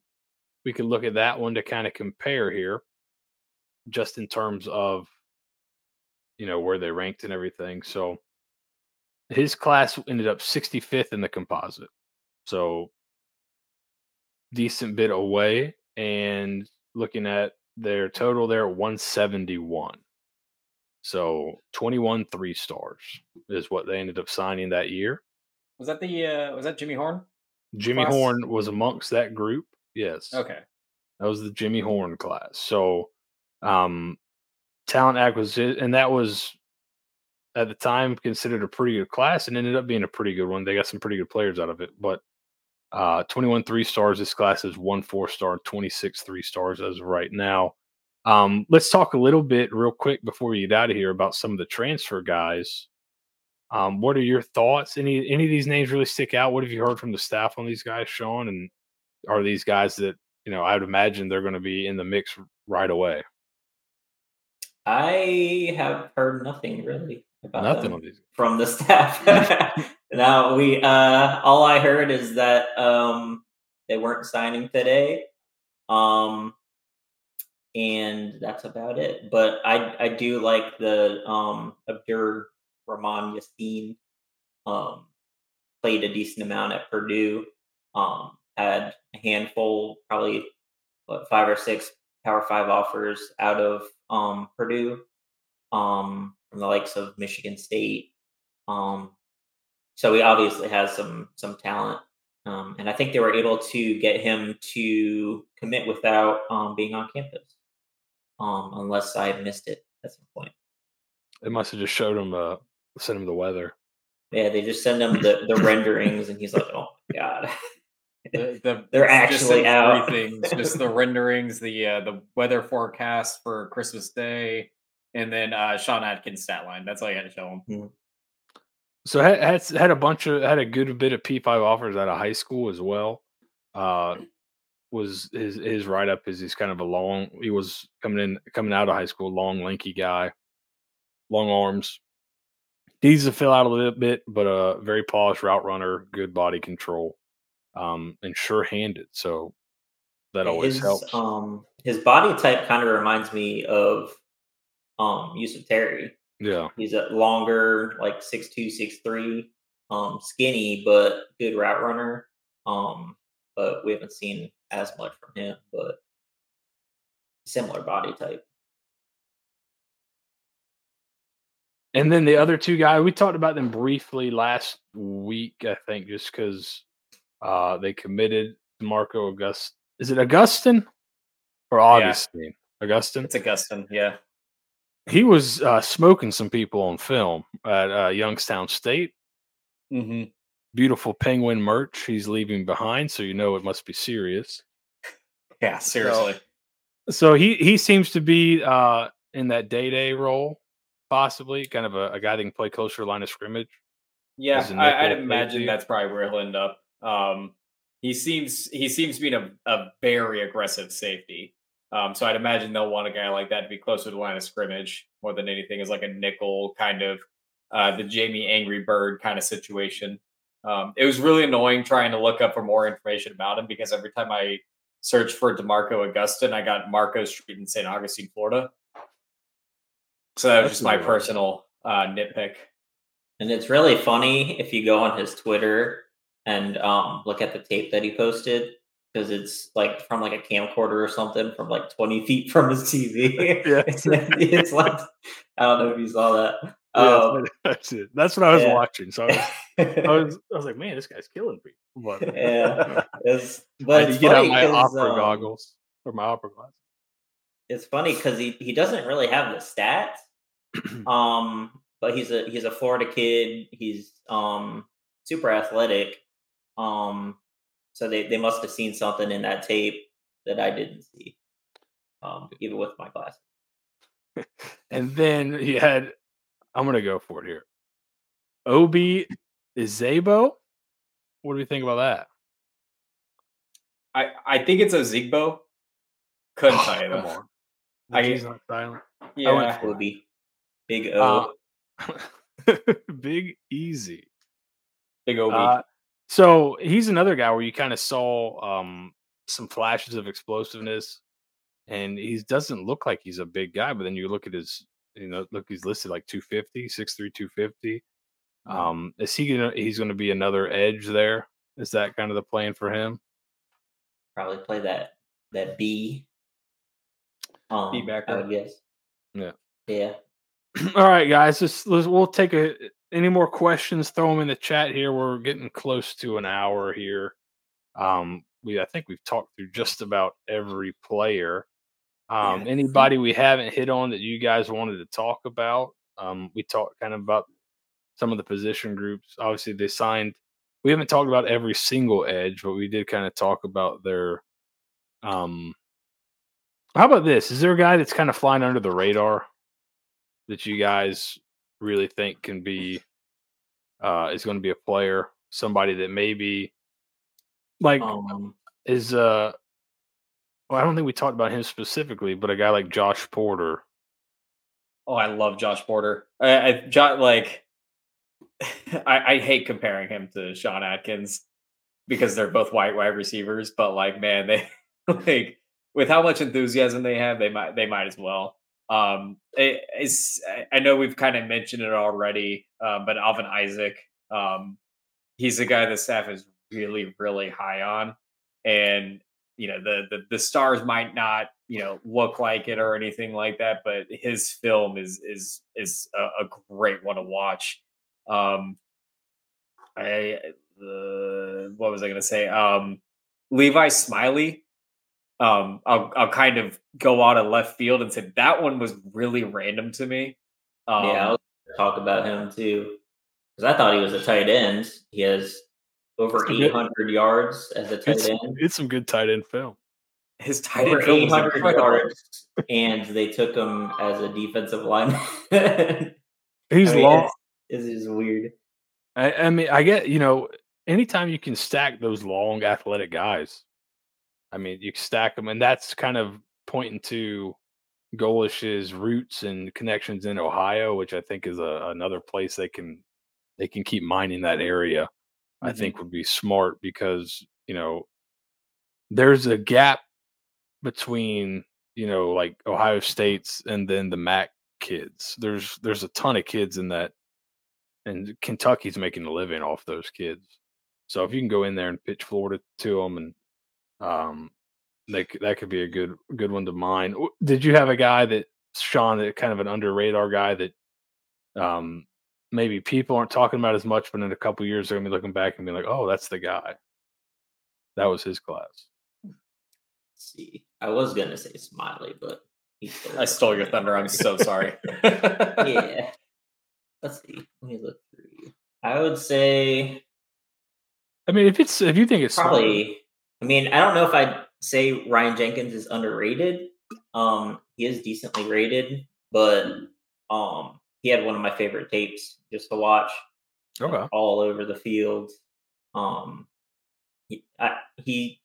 we could look at that one to kind of compare here just in terms of you know where they ranked and everything so his class ended up 65th in the composite so decent bit away and looking at their total there 171 so 21 three stars is what they ended up signing that year Was that the, uh, was that Jimmy Horn? jimmy Class? horn was amongst that group yes Okay. That was the Jimmy Horn class. So, um, talent acquisition, and that was at the time considered a pretty good class, and ended up being a pretty good one. They got some pretty good players out of it. But uh, 21 three stars. This class is one four star, 26 three stars as of right now. Um, let's talk a little bit real quick before we get out of here about some of the transfer guys. Um, what are your thoughts? Any any of these names really stick out? What have you heard from the staff on these guys, Sean? And are these guys that you know, I would imagine they're going to be in the mix right away. I have heard nothing really about Nothing from the staff. now we uh all I heard is that um they weren't signing today. Um and that's about it. But I I do like the um Abdur Rahman Yaseen um played a decent amount at Purdue. Um had a handful, probably what five or six power five offers out of um Purdue, um, from the likes of Michigan State. Um so he obviously has some some talent. Um, and I think they were able to get him to commit without um, being on campus, um, unless I missed it at some point. They must have just showed him, uh, sent him the weather. Yeah, they just send him the, the renderings, and he's like, "Oh my god." The, the, They're it's just actually the out. Things, just the renderings, the uh, the weather forecast for Christmas Day, and then uh, Sean Atkins stat line. That's all you had to show him. So had, had had a bunch of had a good bit of P five offers out of high school as well. Uh, was his his write up is he's kind of a long. He was coming in coming out of high school, long lanky guy, long arms. needs to fill out a little bit, but a very polished route runner, good body control, um, and sure-handed. So that always his, helps. Um, his body type kind of reminds me of um Yusuf Terry. yeah, He's a longer, like six two, six three, um, skinny but good route runner. Um, but we haven't seen as much from him, but similar body type. and then the other two guys, we talked about them briefly last week, I think, just because uh, they committed to Marco August. Is it Augustin or Augustine? Augustin. It's Augustin. Yeah. He was uh, smoking some people on film at uh, Youngstown State. Mm-hmm. Beautiful penguin merch he's leaving behind, so you know it must be serious. Yeah. Seriously. So he he seems to be uh, in that day day role, possibly kind of a, a guy that can play closer line of scrimmage. Yeah, I, I'd imagine that's probably where he'll end up. Um, he seems he seems to be a, a very aggressive safety. Um, so I'd imagine they'll want a guy like that to be closer to the line of scrimmage more than anything, is like a nickel kind of uh, the Jamie Angry Bird kind of situation. Um, it was really annoying trying to look up for more information about him because every time I searched for Demarco Augustin, I got Marco Street in St. Augustine, Florida. So that was That's just my a good one. personal uh, nitpick. And it's really funny if you go on his Twitter and um, look at the tape that he posted because it's like from like a camcorder or something from like 20 feet from his TV. Yeah. it's, like, I don't know if you saw that. Yeah, Um, that's it. That's what I was yeah. watching. So I was, I was, I was like, man, this guy's killing people. But yeah, it's, I but had to it's get out my opera um, goggles or my opera glasses. It's funny because he, he doesn't really have the stats, um, but he's a he's a Florida kid. He's um super athletic. Um, so they, they must have seen something in that tape that I didn't see. Um, even with my glasses. And then he had, I'm gonna go for it here. Obi Izabo. What do we think about that? I, I think it's a Zigbo. Couldn't tell you though. on. I- He's not silent. Yeah, for it. Obi, Big O. Uh, big easy. big OB. Uh, so he's another guy where you kind of saw um, some flashes of explosiveness, and he doesn't look like he's a big guy. But then you look at his, you know, look he's listed like 250, 6'3", 250. Um, is he gonna? He's going to be another edge there. Is that kind of the plan for him? probably play that that B. Um, I backer. guess. Yeah. Yeah. All right, guys. Just let's, we'll take a any more questions. Throw them in the chat here. We're getting close to an hour here. Um, we I think we've talked through just about every player. Um, think- anybody we haven't hit on that you guys wanted to talk about? Um, we talked kind of about some of the position groups. Obviously, they signed. We haven't talked about every single edge, but we did kind of talk about their. Um, how about this? Is there a guy that's kind of flying under the radar that you guys really think can be uh is going to be a player, somebody that maybe like Um, is uh well, I don't think we talked about him specifically, but a guy like Josh Porter. oh, I love Josh Porter. I, I like. I, I hate comparing him to Sean Atkins because they're both white wide receivers, but like, man, they like with how much enthusiasm they have, they might they might as well. Um, it, it's I- know we've kind of mentioned it already, um, but Alvin Isaac, um, he's a guy the staff is really really high on, and you know the the the stars might not you know look like it or anything like that, but his film is is is a, a great one to watch. Um, I uh, what was I going to say? Um, Levi Smiley. Um, I'll I'll kind of go out of left field and say that one was really random to me. Um, yeah, I gonna talk about him too because I thought he was a tight end. He has over It's a good- 800 yards as a tight It's, end. it's some good tight end film. his tight Over end film 800 incredible. yards, and they took him as a defensive lineman. I He's mean, long. It's just weird. I, I mean, I get you know, anytime you can stack those long athletic guys, I mean, you stack them, and that's kind of pointing to Golesh's roots and connections in Ohio, which I think is a, another place they can they can keep mining that area. Mm-hmm. I think would be smart because you know there's a gap between you know like Ohio State's and then the MAC kids. There's there's a ton of kids in that, and Kentucky's making a living off those kids. So if you can go in there and pitch Florida to them, and um, that that could be a good good one to mine. Did you have a guy that Sean, that kind of an under radar guy that um maybe people aren't talking about as much, but in a couple years they're gonna be looking back and be like, oh, that's the guy. That was his class. Let's see, I was gonna say Smiley, but I stole your thunder. I'm so sorry. yeah. Let's see. Let me look through. I would say. I mean, if it's if you think it's probably. I mean, I don't know if I'd say Ryan Jenkins is underrated. Um, he is decently rated, but um, he had one of my favorite tapes just to watch. Okay. All over the field. Um, he, I, he,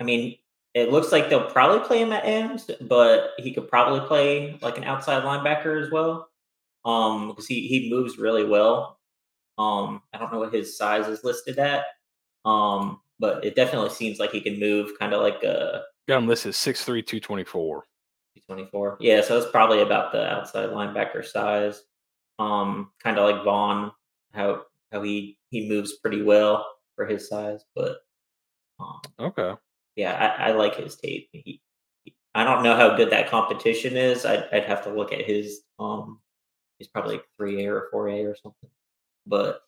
I mean, it looks like they'll probably play him at ends, but he could probably play like an outside linebacker as well. Um, because he he moves really well. Um, I don't know what his size is listed at. Um, but it definitely seems like he can move kind of like a got him listed 6'3", 224. 224. Yeah, so it's probably about the outside linebacker size. Um, kind of like Vaughn, how how he he moves pretty well for his size, but um, okay, yeah, I, I like his tape. He, he, I don't know how good that competition is. I'd, I'd have to look at his. Um, he's probably like three A or four A or something, but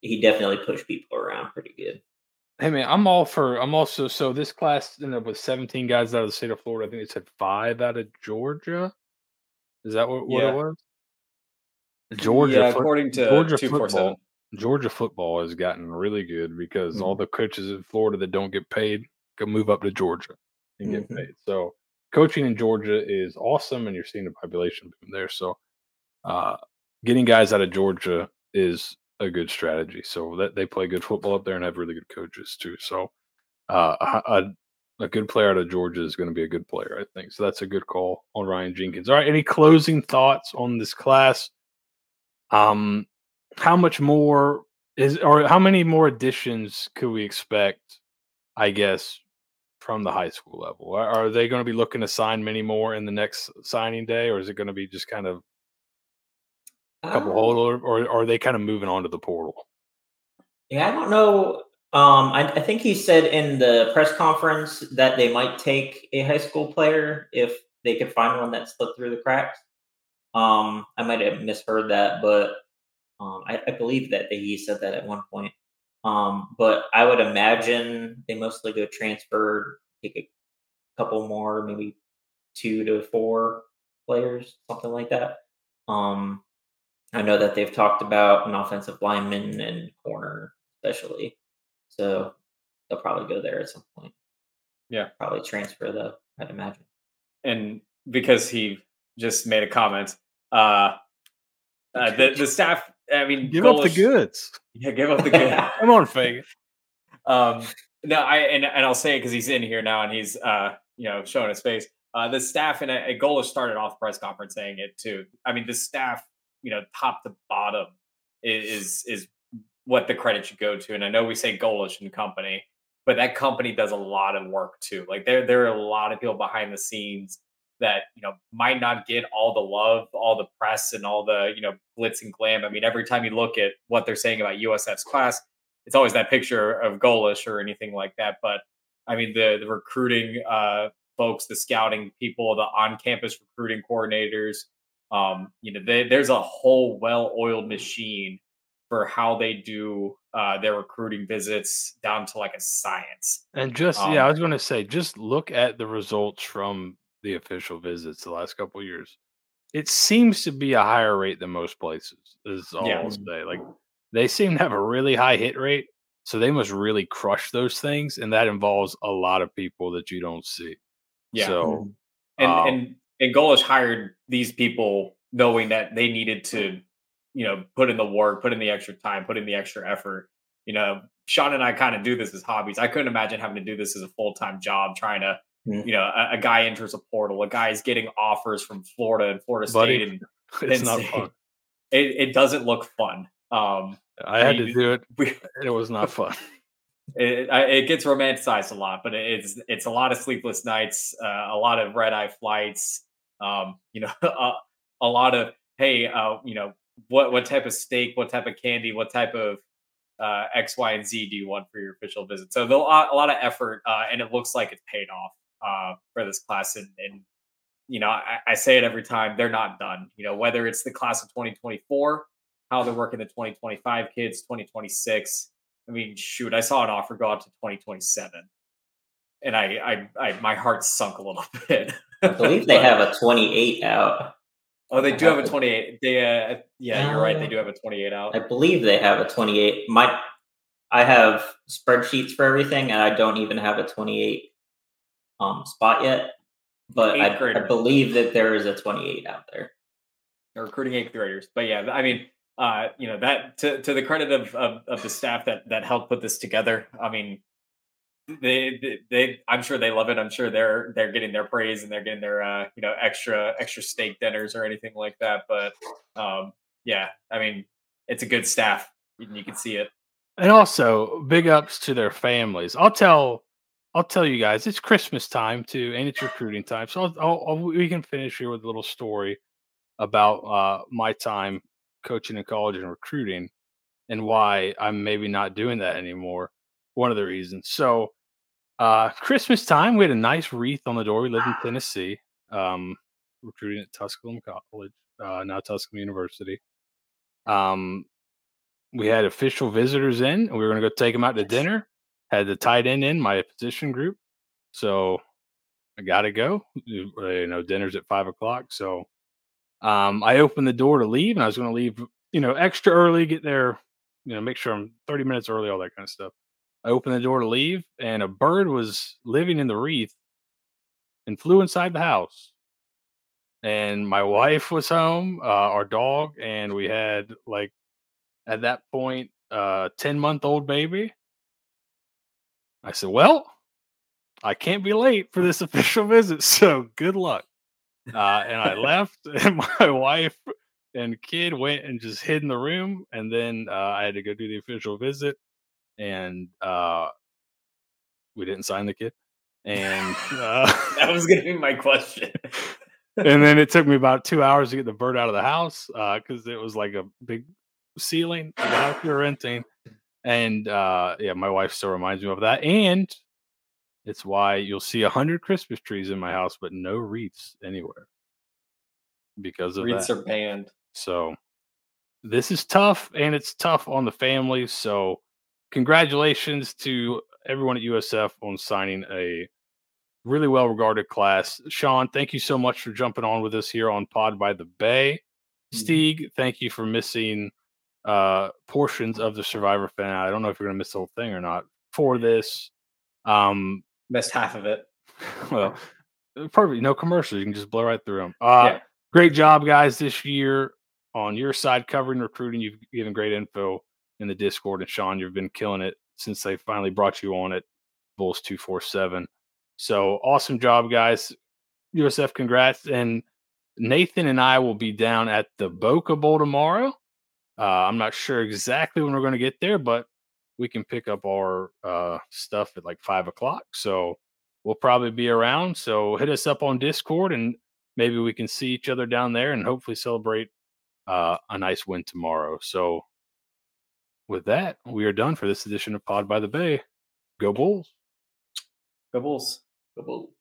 he definitely pushed people around pretty good. Hey man, I'm all for. I'm also so this class ended up with 17 guys out of the state of Florida. I think they said five out of Georgia. Is that what, what yeah. it was? Georgia, yeah, according to Georgia football. Georgia football has gotten really good because mm-hmm. all the coaches in Florida that don't get paid can move up to Georgia and get mm-hmm. paid. So coaching in Georgia is awesome, and you're seeing the population boom there. So uh, getting guys out of Georgia is a good strategy. So that they play good football up there and have really good coaches too. So uh, a, a good player out of Georgia is going to be a good player, I think. So that's a good call on Ryan Jenkins. All right, any closing thoughts on this class? Um, how much more is or how many more additions could we expect? I guess from the high school level? Are, they going to be looking to sign many more in the next signing day, or is it going to be just kind of couple hold, or, or are they kind of moving on to the portal? Yeah, I don't know. Um, I, I, think he said in the press conference that they might take a high school player if they could find one that slipped through the cracks. Um, I might have misheard that, but um, I, I, believe that he said that at one point. Um, but I would imagine they mostly go transfer, take a couple more, maybe two to four players, something like that. Um, I know that they've talked about an offensive lineman and corner, especially. So they'll probably go there at some point. Yeah. Probably transfer though, I'd imagine. And because he just made a comment, uh, uh the, the staff I mean, give up the goods. Yeah, give up the goods. Come on, Fagan. Um, no, I and, and I'll say it because he's in here now and he's uh, you know showing his face. Uh, the staff and a, Golesh started off the press conference saying it too. I mean, the staff, you know, top to bottom is is what the credit should go to. And I know we say Golesh and company, but that company does a lot of work too. Like there there are a lot of people behind the scenes that you know might not get all the love, all the press, and all the you know glitz and glam. I mean, every time you look at what they're saying about USF's class, it's always that picture of Golesh or anything like that. But I mean, the the recruiting uh, folks, the scouting people, the on-campus recruiting coordinators, um, you know, they, there's a whole well-oiled machine for how they do uh, their recruiting visits down to like a science. And just um, yeah, I was going to say, just look at the results from the official visits the last couple years. It seems to be a higher rate than most places. Is all yeah. I'll say. Like they seem to have a really high hit rate, so they must really crush those things, and that involves a lot of people that you don't see. Yeah. So, and um, and and Golesh hired these people knowing that they needed to, you know, put in the work, put in the extra time, put in the extra effort. You know, Sean and I kind of do this as hobbies. I couldn't imagine having to do this as a full time job, trying to Mm. You know, a, a guy enters a portal, a guy's getting offers from Florida and Florida Buddy, State, and It's not State. fun. it, it doesn't look fun. Um, I had mean, to do it. we, and It was not fun. it, it gets romanticized a lot, but it's it's a lot of sleepless nights, uh, a lot of red eye flights. Um, you know, a, a lot of hey, uh, you know, what what type of steak, what type of candy, what type of uh, X, Y, and Z do you want for your official visit? So the, a lot of effort, uh, and it looks like it's paid off uh, for this class. And, and you know, I, I say it every time: they're not done. You know, whether it's the class of 2024, how they're working the 2025 kids, 2026. I mean, shoot, I saw an offer go out to 2027, and I, I, I my heart sunk a little bit. I believe they have a 28 out. Oh, they do have a 28. They, uh, yeah, you're right. They do have a 28 out. I believe they have a 28. My, I have spreadsheets for everything, and I don't even have a 28 um, spot yet. But I, I believe that there is a 28 out there. They're recruiting eighth graders. But yeah, I mean, uh, you know, that to, to the credit of, of of the staff that that helped put this together. I mean, they, they they I'm sure they love it. I'm sure they're they're getting their praise and they're getting their uh, you know, extra extra steak dinners or anything like that. But um yeah, I mean, it's a good staff. You, you can see it. And also, big ups to their families. I'll tell, I'll tell you guys, it's Christmas time too, and it's recruiting time. So I'll, I'll, I'll, we can finish here with a little story about uh, my time coaching in college and recruiting, and why I'm maybe not doing that anymore. One of the reasons. So, uh, Christmas time, we had a nice wreath on the door. We live in Tennessee, um, recruiting at Tusculum College, uh, now Tusculum University. Um, we had official visitors in and we were going to go take them out to dinner had the tight end in my position group so i gotta go you you know dinner's at five o'clock so um i opened the door to leave and i was going to leave you know extra early get there you know make sure i'm 30 minutes early all that kind of stuff i opened the door to leave and a bird was living in the wreath and flew inside the house. And my wife was home uh, our dog and we had like at that point uh 10 month old baby. I said well i can't be late for this official visit so good luck. Uh and i left and my wife and kid went and just hid in the room and then uh, i had to go do the official visit and uh we didn't sign the kid and uh That was gonna be my question. and then it took me about two hours to get the bird out of the house uh, because it was like a big ceiling of the house we were renting. And uh, yeah, my wife still reminds me of that. And it's why you'll see a hundred Christmas trees in my house, but no wreaths anywhere because of Wreaths that. are banned. So this is tough, and it's tough on the families. So congratulations to everyone at USF on signing a really well regarded class. Sean, thank you so much for jumping on with us here on Pod by the Bay. Mhm. Steeg, thank you for missing uh portions of the Survivor fan. I don't know if you're gonna miss the whole thing or not for this. Um Missed half of it. well perfect. No commercials. You can just blow right through them. Uh Yeah. great job, guys, this year on your side covering recruiting. You've given great info in the Discord, and Sean, you've been killing it since they finally brought you on at Bulls two four seven. So awesome job, guys. USF, congrats. And Nathan and I will be down at the Boca Bowl tomorrow. Uh, I'm not sure exactly when we're going to get there, but we can pick up our uh, stuff at like five o'clock. So we'll probably be around. So hit us up on Discord and maybe we can see each other down there and hopefully celebrate uh, a nice win tomorrow. So with that, we are done for this edition of Pod by the Bay. Go Bulls. Go Bulls. Go Bulls.